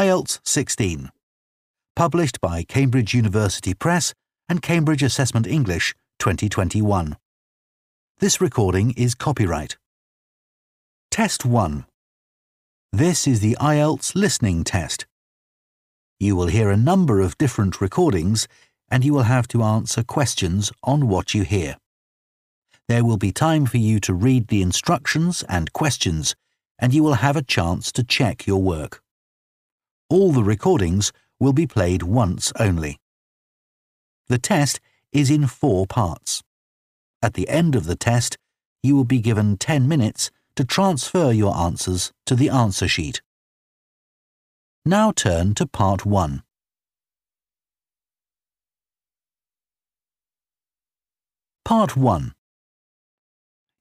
IELTS 16. Published by Cambridge University Press and Cambridge Assessment English 2021. This recording is copyright. Test 1. This is the IELTS listening test. You will hear a number of different recordings and you will have to answer questions on what you hear. There will be time for you to read the instructions and questions and you will have a chance to check your work. All the recordings will be played once only. The test is in four parts. At the end of the test, you will be given 10 minutes to transfer your answers to the answer sheet. Now turn to part 1. Part 1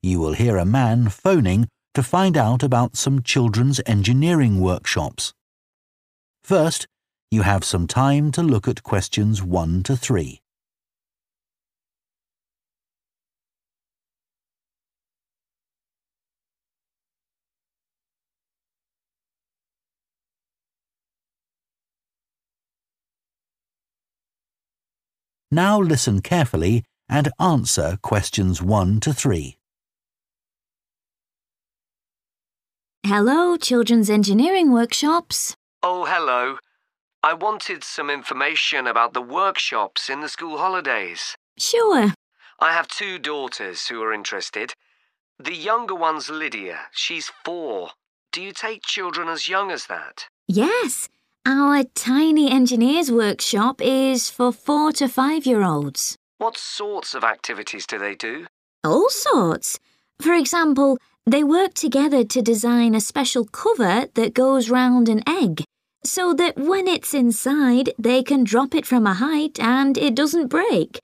You will hear a man phoning to find out about some children's engineering workshops. First, you have some time to look at questions 1 to 3. Now listen carefully and answer questions 1 to 3. Hello, Children's Engineering Workshops. Oh, hello. I wanted some information about the workshops in the school holidays. Sure. I have two daughters who are interested. The younger one's Lydia. She's four. Do you take children as young as that? Yes, our tiny engineers workshop is for four to five year olds. What sorts of activities do they do? All sorts. For example, they work together to design a special cover that goes round an egg so that when it's inside, they can drop it from a height and it doesn't break.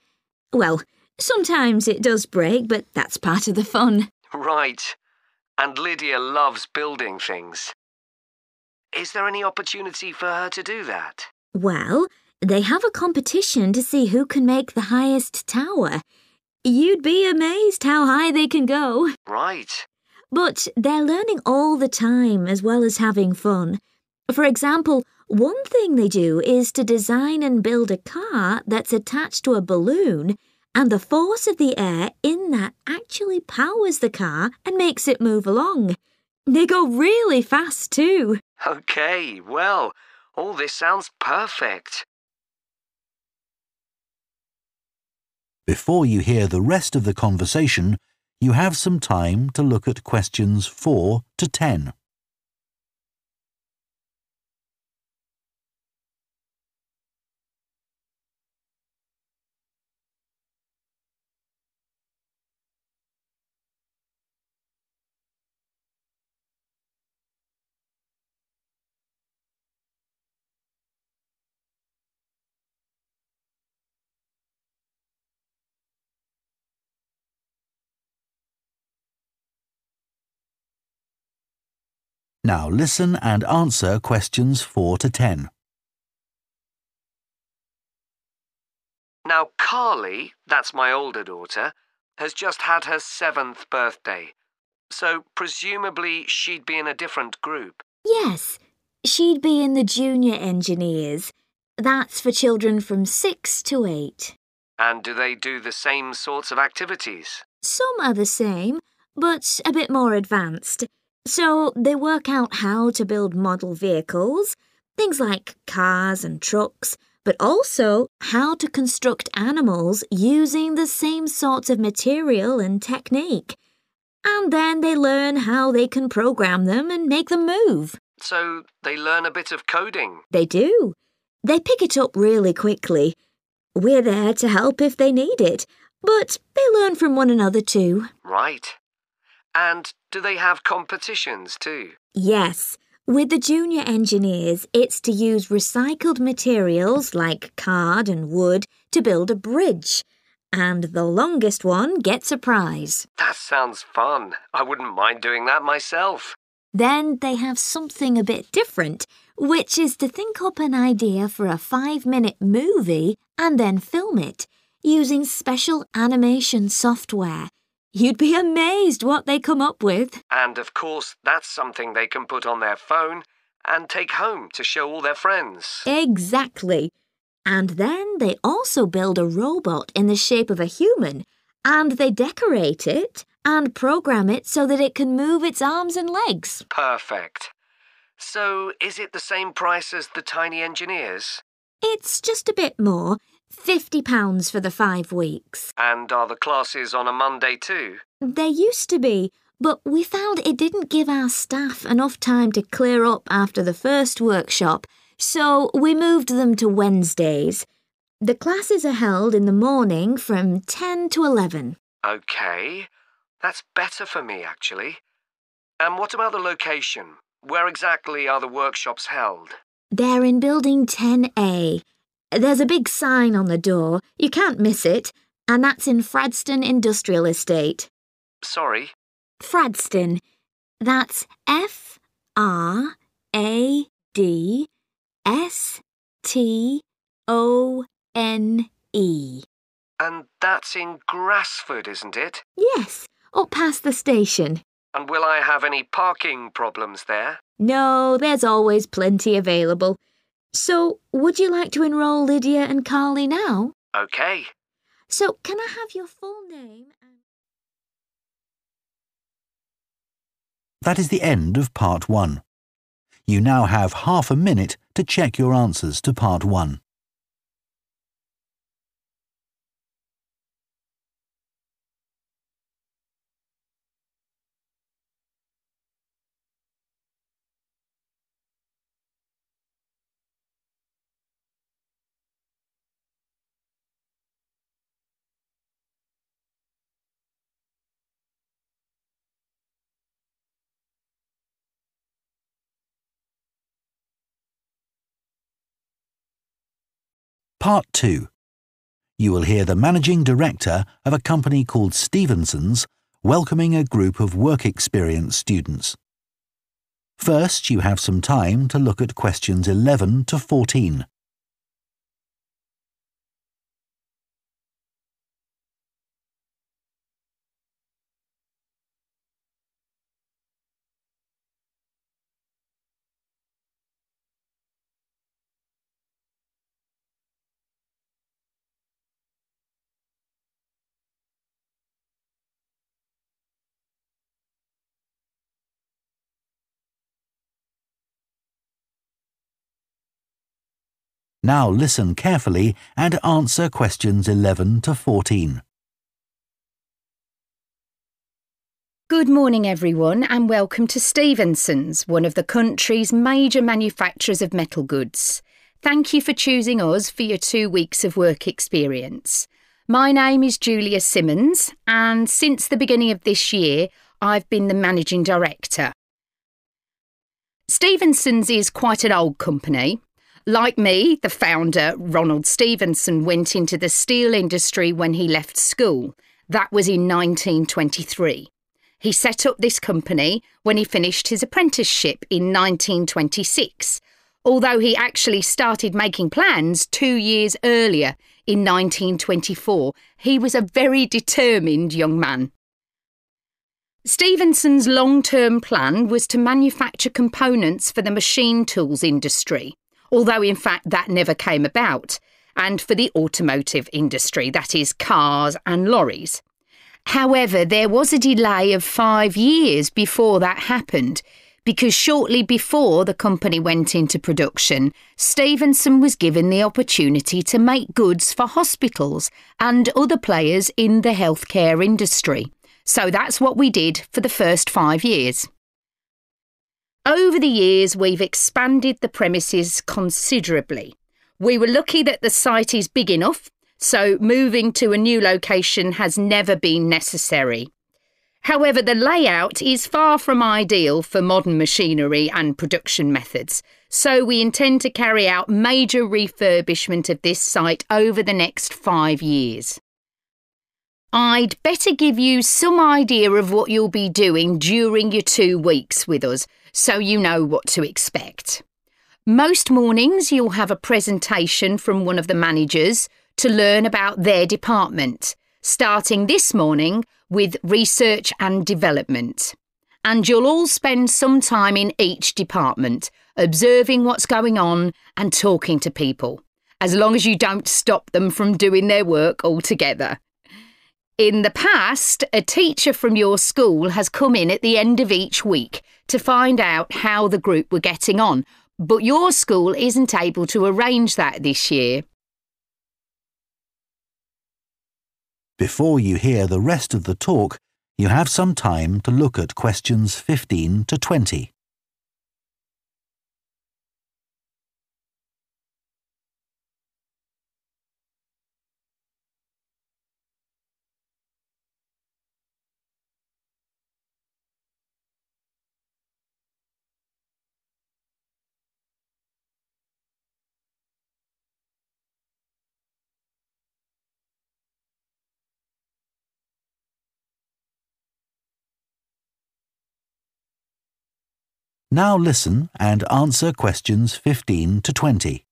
Well, sometimes it does break, but that's part of the fun. Right. And Lydia loves building things. Is there any opportunity for her to do that? Well, they have a competition to see who can make the highest tower. You'd be amazed how high they can go. Right. But they're learning all the time as well as having fun. For example, one thing they do is to design and build a car that's attached to a balloon, and the force of the air in that actually powers the car and makes it move along. They go really fast too. Okay, well, all this sounds perfect. Before you hear the rest of the conversation, you have some time to look at questions 4 to 10. Now listen and answer questions 4 to 10. Now, Carly, that's my older daughter, has just had her seventh birthday. So, presumably, she'd be in a different group. Yes, she'd be in the junior engineers. That's for children from 6 to 8. And do they do the same sorts of activities? Some are the same, but a bit more advanced. So they work out how to build model vehicles, things like cars and trucks, but also how to construct animals using the same sorts of material and technique. And then they learn how they can program them and make them move. So they learn a bit of coding. They do. They pick it up really quickly. We're there to help if they need it, but they learn from one another too. Right. And do they have competitions too? Yes. With the junior engineers, it's to use recycled materials like card and wood to build a bridge. And the longest one gets a prize. That sounds fun. I wouldn't mind doing that myself. Then they have something a bit different, which is to think up an idea for a five minute movie and then film it using special animation software. You'd be amazed what they come up with. And of course, that's something they can put on their phone and take home to show all their friends. Exactly. And then they also build a robot in the shape of a human, and they decorate it and program it so that it can move its arms and legs. Perfect. So, is it the same price as the tiny engineers? It's just a bit more £50 for the five weeks. And are the classes on a Monday too? There used to be, but we found it didn't give our staff enough time to clear up after the first workshop, so we moved them to Wednesdays. The classes are held in the morning from 10 to 11. Okay. That's better for me, actually. And what about the location? Where exactly are the workshops held? They're in Building 10A. There's a big sign on the door. You can't miss it. And that's in Fradstone Industrial Estate. Sorry. Fradstone. That's F R A D S T O N E. And that's in Grassford, isn't it? Yes, up past the station. And will I have any parking problems there? No, there's always plenty available. So, would you like to enrol Lydia and Carly now? Okay. So, can I have your full name? And... That is the end of part one. You now have half a minute to check your answers to part one. Part 2. You will hear the managing director of a company called Stevenson's welcoming a group of work experience students. First, you have some time to look at questions 11 to 14. Now listen carefully and answer questions 11 to 14. Good morning, everyone, and welcome to Stevenson's, one of the country's major manufacturers of metal goods. Thank you for choosing us for your two weeks of work experience. My name is Julia Simmons, and since the beginning of this year, I've been the managing director. Stevenson's is quite an old company, like me, the founder, Ronald Stevenson, went into the steel industry when he left school. That was in 1923. He set up this company when he finished his apprenticeship in 1926, although he actually started making plans two years earlier in 1924. He was a very determined young man. Stevenson's long term plan was to manufacture components for the machine tools industry although in fact that never came about, and for the automotive industry, that is, cars and lorries. However, there was a delay of five years before that happened, because shortly before the company went into production, Stevenson was given the opportunity to make goods for hospitals and other players in the healthcare industry. So that's what we did for the first five years. Over the years, we've expanded the premises considerably. We were lucky that the site is big enough, so moving to a new location has never been necessary. However, the layout is far from ideal for modern machinery and production methods, so we intend to carry out major refurbishment of this site over the next five years. I'd better give you some idea of what you'll be doing during your two weeks with us so you know what to expect. Most mornings, you'll have a presentation from one of the managers to learn about their department, starting this morning with research and development. and you'll all spend some time in each department, observing what's going on and talking to people, as long as you don't stop them from doing their work altogether. In the past, a teacher from your school has come in at the end of each week to find out how the group were getting on, but your school isn't able to arrange that this year. Before you hear the rest of the talk, you have some time to look at questions 15 to 20. Now listen and answer questions 15 to 20.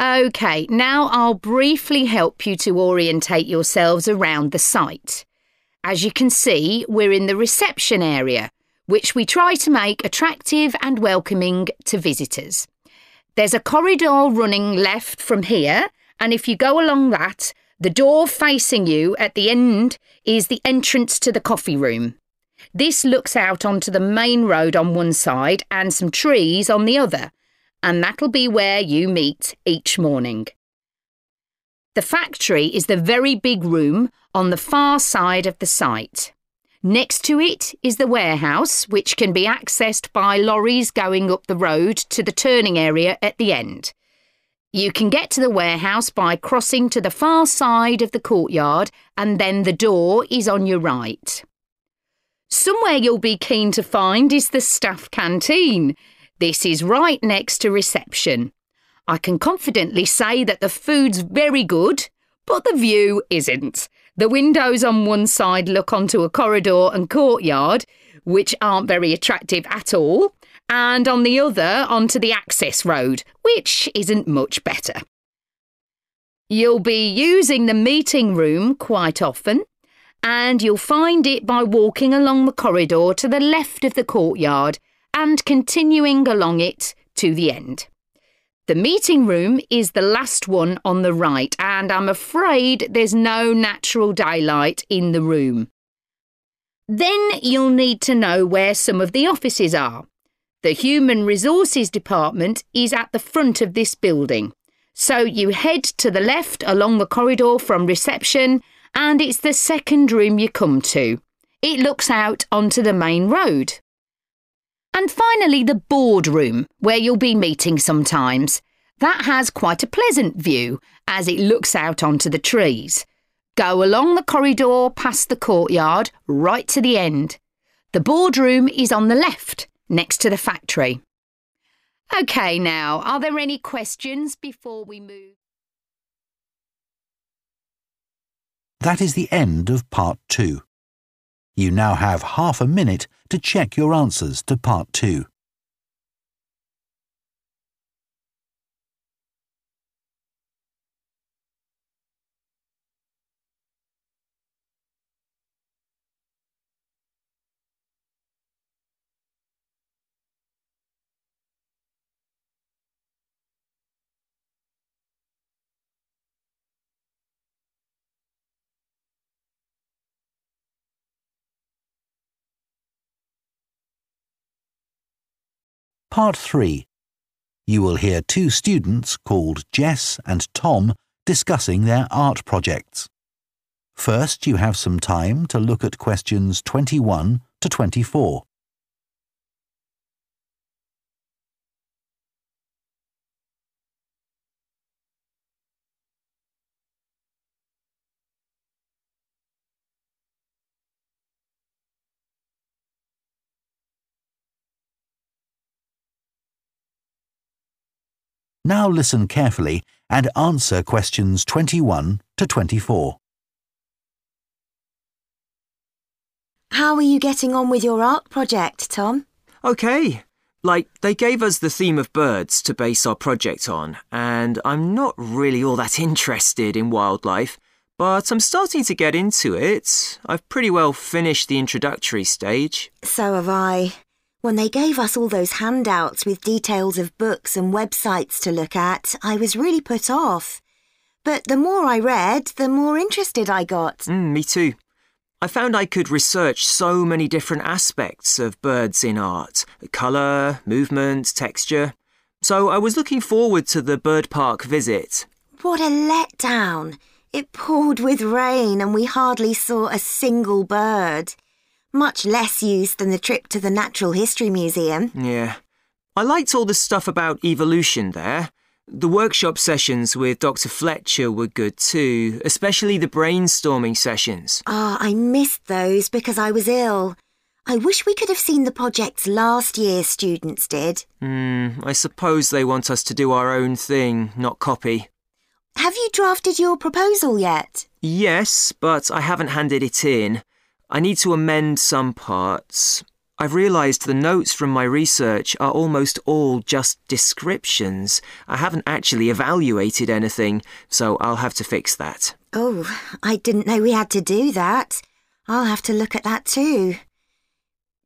OK, now I'll briefly help you to orientate yourselves around the site. As you can see, we're in the reception area, which we try to make attractive and welcoming to visitors. There's a corridor running left from here, and if you go along that, the door facing you at the end is the entrance to the coffee room. This looks out onto the main road on one side and some trees on the other, and that'll be where you meet each morning. The factory is the very big room on the far side of the site. Next to it is the warehouse, which can be accessed by lorries going up the road to the turning area at the end. You can get to the warehouse by crossing to the far side of the courtyard, and then the door is on your right. Somewhere you'll be keen to find is the staff canteen. This is right next to reception. I can confidently say that the food's very good, but the view isn't. The windows on one side look onto a corridor and courtyard, which aren't very attractive at all, and on the other onto the access road, which isn't much better. You'll be using the meeting room quite often, and you'll find it by walking along the corridor to the left of the courtyard and continuing along it to the end. The meeting room is the last one on the right, and I'm afraid there's no natural daylight in the room. Then you'll need to know where some of the offices are. The Human Resources Department is at the front of this building. So you head to the left along the corridor from reception and it's the second room you come to. It looks out onto the main road. And finally, the boardroom, where you'll be meeting sometimes. That has quite a pleasant view as it looks out onto the trees. Go along the corridor past the courtyard, right to the end. The boardroom is on the left, next to the factory. OK, now, are there any questions before we move? That is the end of part two. You now have half a minute to check your answers to part two. Part 3. You will hear two students called Jess and Tom discussing their art projects. First, you have some time to look at questions 21 to 24. Now listen carefully and answer questions 21 to 24. How are you getting on with your art project, Tom? Okay. Like, they gave us the theme of birds to base our project on, and I'm not really all that interested in wildlife, but I'm starting to get into it. I've pretty well finished the introductory stage. So have I. When they gave us all those handouts with details of books and websites to look at, I was really put off. But the more I read, the more interested I got. Mm, me too. I found I could research so many different aspects of birds in art colour, movement, texture. So I was looking forward to the bird park visit. What a letdown! It poured with rain and we hardly saw a single bird. Much less use than the trip to the Natural History Museum. Yeah. I liked all the stuff about evolution there. The workshop sessions with Dr. Fletcher were good too, especially the brainstorming sessions. Ah, I missed those because I was ill. I wish we could have seen the projects last year's students did. Hmm, I suppose they want us to do our own thing, not copy. Have you drafted your proposal yet? Yes, but I haven't handed it in. I need to amend some parts. I've realised the notes from my research are almost all just descriptions. I haven't actually evaluated anything, so I'll have to fix that. Oh, I didn't know we had to do that. I'll have to look at that too.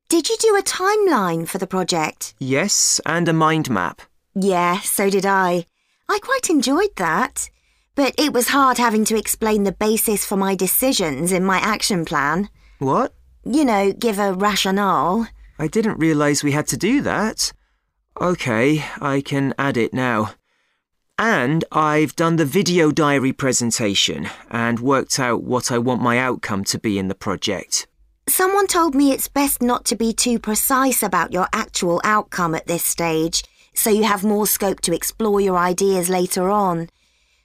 Did you do a timeline for the project? Yes, and a mind map. Yeah, so did I. I quite enjoyed that. But it was hard having to explain the basis for my decisions in my action plan. What? You know, give a rationale. I didn't realise we had to do that. OK, I can add it now. And I've done the video diary presentation and worked out what I want my outcome to be in the project. Someone told me it's best not to be too precise about your actual outcome at this stage, so you have more scope to explore your ideas later on.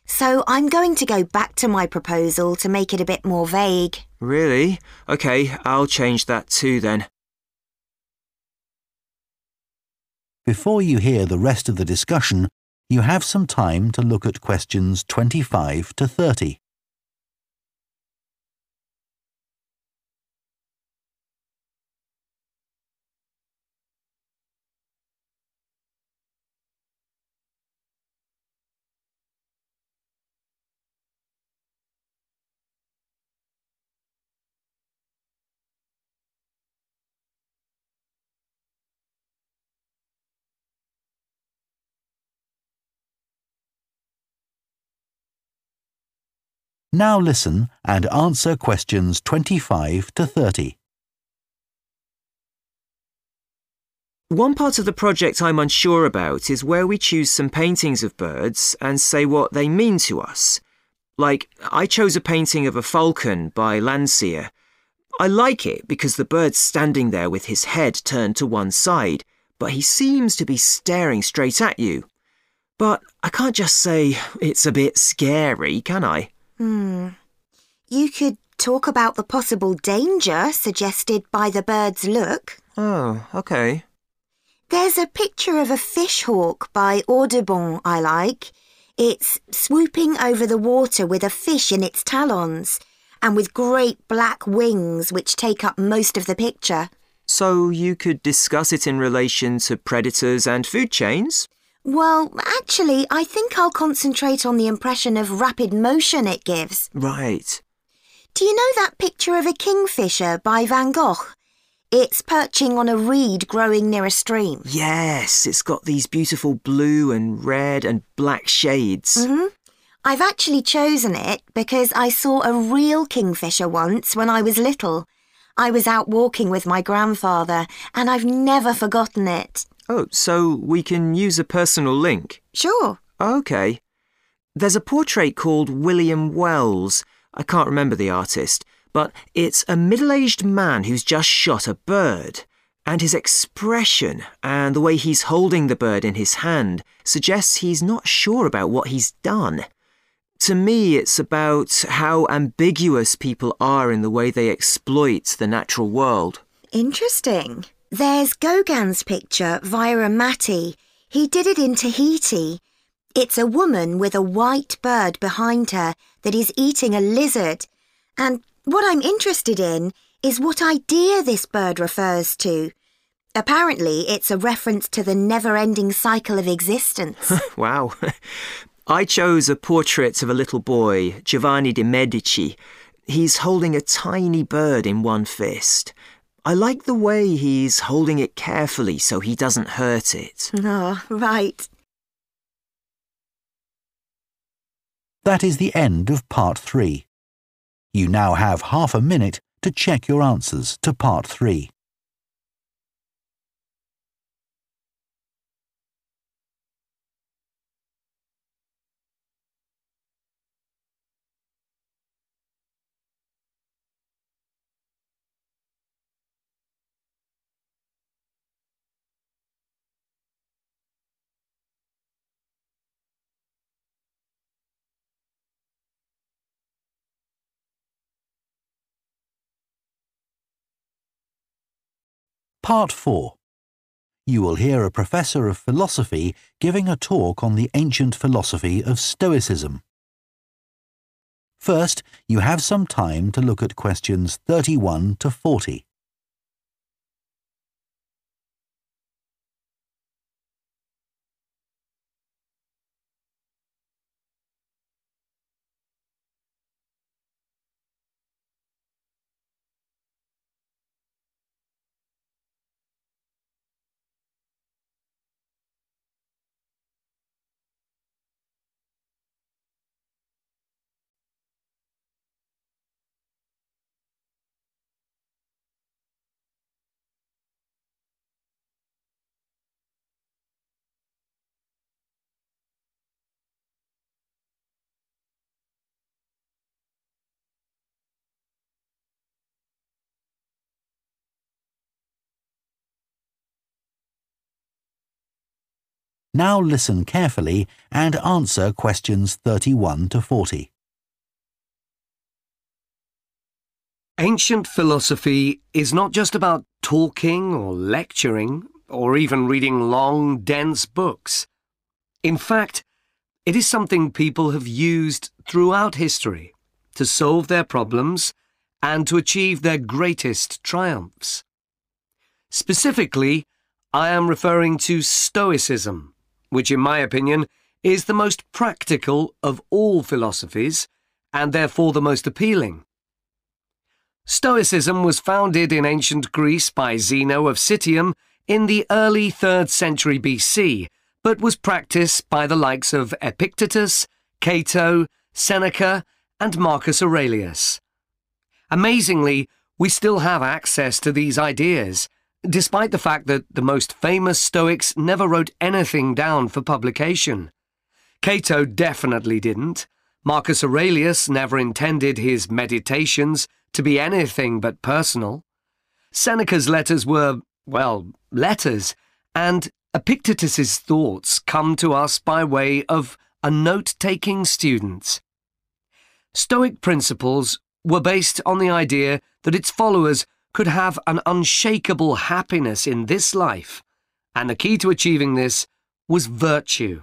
So I'm going to go back to my proposal to make it a bit more vague. Really? OK, I'll change that too then. Before you hear the rest of the discussion, you have some time to look at questions 25 to 30. Now listen and answer questions 25 to 30. One part of the project I'm unsure about is where we choose some paintings of birds and say what they mean to us. Like, I chose a painting of a falcon by Landseer. I like it because the bird's standing there with his head turned to one side, but he seems to be staring straight at you. But I can't just say it's a bit scary, can I? Hmm. You could talk about the possible danger suggested by the bird's look. Oh, OK. There's a picture of a fish hawk by Audubon I like. It's swooping over the water with a fish in its talons and with great black wings which take up most of the picture. So you could discuss it in relation to predators and food chains? Well, actually, I think I'll concentrate on the impression of rapid motion it gives. Right. Do you know that picture of a kingfisher by Van Gogh? It's perching on a reed growing near a stream. Yes, it's got these beautiful blue and red and black shades. hmm I've actually chosen it because I saw a real kingfisher once when I was little. I was out walking with my grandfather and I've never forgotten it. Oh, so we can use a personal link? Sure. OK. There's a portrait called William Wells. I can't remember the artist, but it's a middle aged man who's just shot a bird. And his expression and the way he's holding the bird in his hand suggests he's not sure about what he's done. To me, it's about how ambiguous people are in the way they exploit the natural world. Interesting. There's Gauguin's picture, Vairumati. He did it in Tahiti. It's a woman with a white bird behind her that is eating a lizard. And what I'm interested in is what idea this bird refers to. Apparently, it's a reference to the never ending cycle of existence. wow. I chose a portrait of a little boy, Giovanni de' Medici. He's holding a tiny bird in one fist. I like the way he's holding it carefully so he doesn't hurt it. Oh, right. That is the end of part three. You now have half a minute to check your answers to part three. Part 4 You will hear a professor of philosophy giving a talk on the ancient philosophy of Stoicism. First, you have some time to look at questions 31 to 40. Now listen carefully and answer questions 31 to 40. Ancient philosophy is not just about talking or lecturing or even reading long, dense books. In fact, it is something people have used throughout history to solve their problems and to achieve their greatest triumphs. Specifically, I am referring to Stoicism which in my opinion is the most practical of all philosophies and therefore the most appealing. Stoicism was founded in ancient Greece by Zeno of Citium in the early 3rd century BC, but was practiced by the likes of Epictetus, Cato, Seneca, and Marcus Aurelius. Amazingly, we still have access to these ideas, despite the fact that the most famous Stoics never wrote anything down for publication. Cato definitely didn't. Marcus Aurelius never intended his meditations to be anything but personal. Seneca's letters were, well, letters, and Epictetus's thoughts come to us by way of a note-taking student. Stoic principles were based on the idea that its followers could have an unshakable happiness in this life, and the key to achieving this was virtue.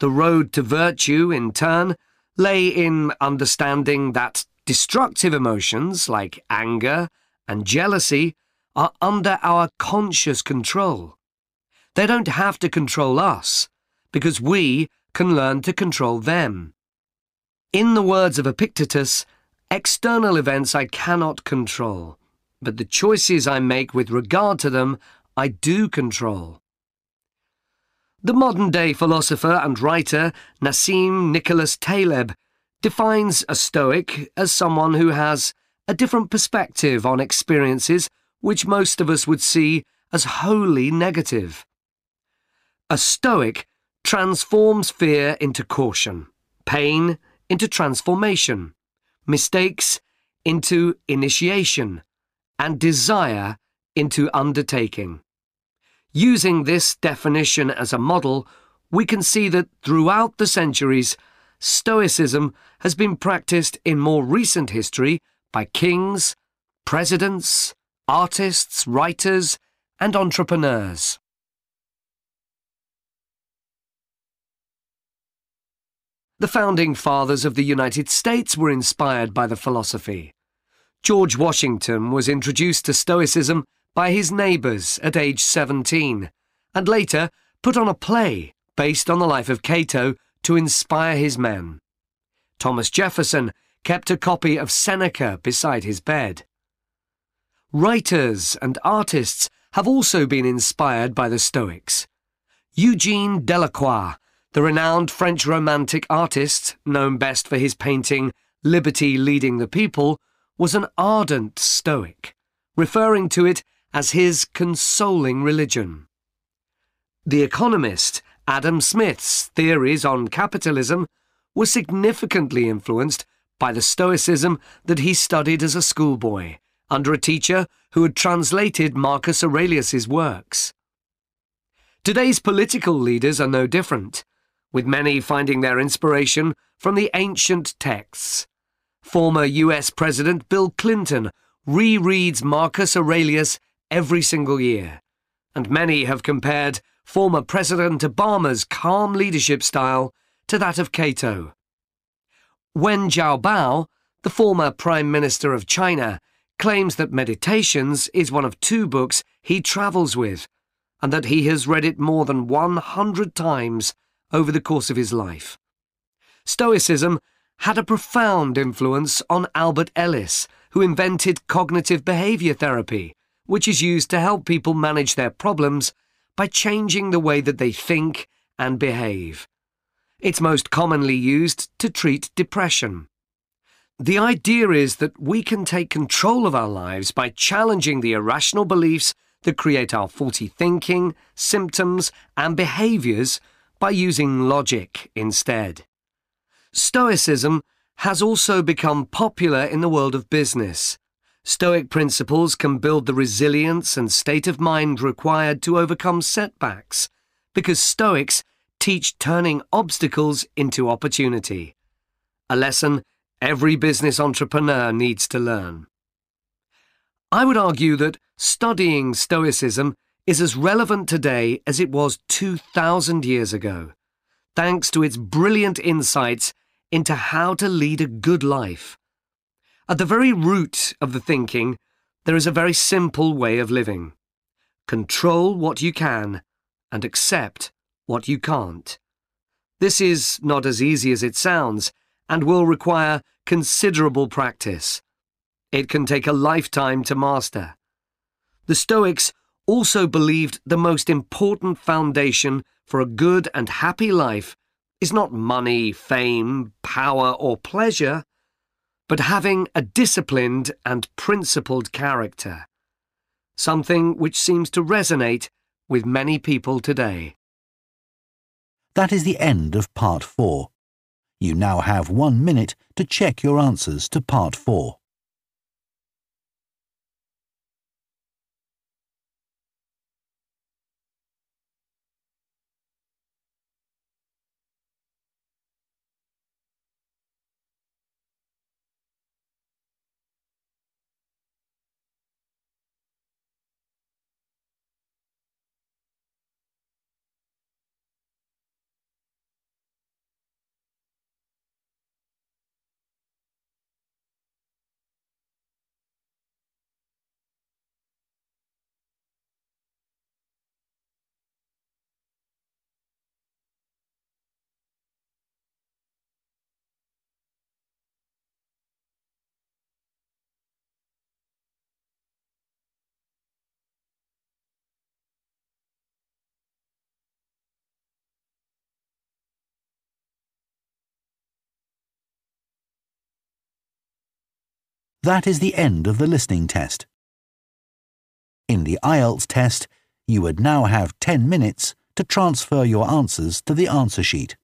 The road to virtue, in turn, lay in understanding that destructive emotions like anger and jealousy are under our conscious control. They don't have to control us, because we can learn to control them. In the words of Epictetus, external events I cannot control but the choices I make with regard to them I do control. The modern day philosopher and writer Nassim Nicholas Taleb defines a Stoic as someone who has a different perspective on experiences which most of us would see as wholly negative. A Stoic transforms fear into caution, pain into transformation, mistakes into initiation, and desire into undertaking. Using this definition as a model, we can see that throughout the centuries, Stoicism has been practiced in more recent history by kings, presidents, artists, writers, and entrepreneurs. The founding fathers of the United States were inspired by the philosophy. George Washington was introduced to Stoicism by his neighbours at age 17, and later put on a play based on the life of Cato to inspire his men. Thomas Jefferson kept a copy of Seneca beside his bed. Writers and artists have also been inspired by the Stoics. Eugene Delacroix, the renowned French Romantic artist, known best for his painting Liberty Leading the People, was an ardent Stoic, referring to it as his consoling religion. The economist Adam Smith's theories on capitalism were significantly influenced by the Stoicism that he studied as a schoolboy under a teacher who had translated Marcus Aurelius's works. Today's political leaders are no different, with many finding their inspiration from the ancient texts. Former US President Bill Clinton rereads Marcus Aurelius every single year, and many have compared former President Obama's calm leadership style to that of Cato. Wen Jiabao, the former Prime Minister of China, claims that Meditations is one of two books he travels with and that he has read it more than 100 times over the course of his life. Stoicism had a profound influence on Albert Ellis, who invented cognitive behavior therapy, which is used to help people manage their problems by changing the way that they think and behave. It's most commonly used to treat depression. The idea is that we can take control of our lives by challenging the irrational beliefs that create our faulty thinking, symptoms, and behaviours by using logic instead. Stoicism has also become popular in the world of business. Stoic principles can build the resilience and state of mind required to overcome setbacks, because Stoics teach turning obstacles into opportunity. A lesson every business entrepreneur needs to learn. I would argue that studying Stoicism is as relevant today as it was 2,000 years ago, thanks to its brilliant insights into how to lead a good life. At the very root of the thinking, there is a very simple way of living. Control what you can and accept what you can't. This is not as easy as it sounds and will require considerable practice. It can take a lifetime to master. The Stoics also believed the most important foundation for a good and happy life is not money, fame, power, or pleasure, but having a disciplined and principled character. Something which seems to resonate with many people today. That is the end of Part 4. You now have one minute to check your answers to Part 4. That is the end of the listening test. In the IELTS test, you would now have 10 minutes to transfer your answers to the answer sheet.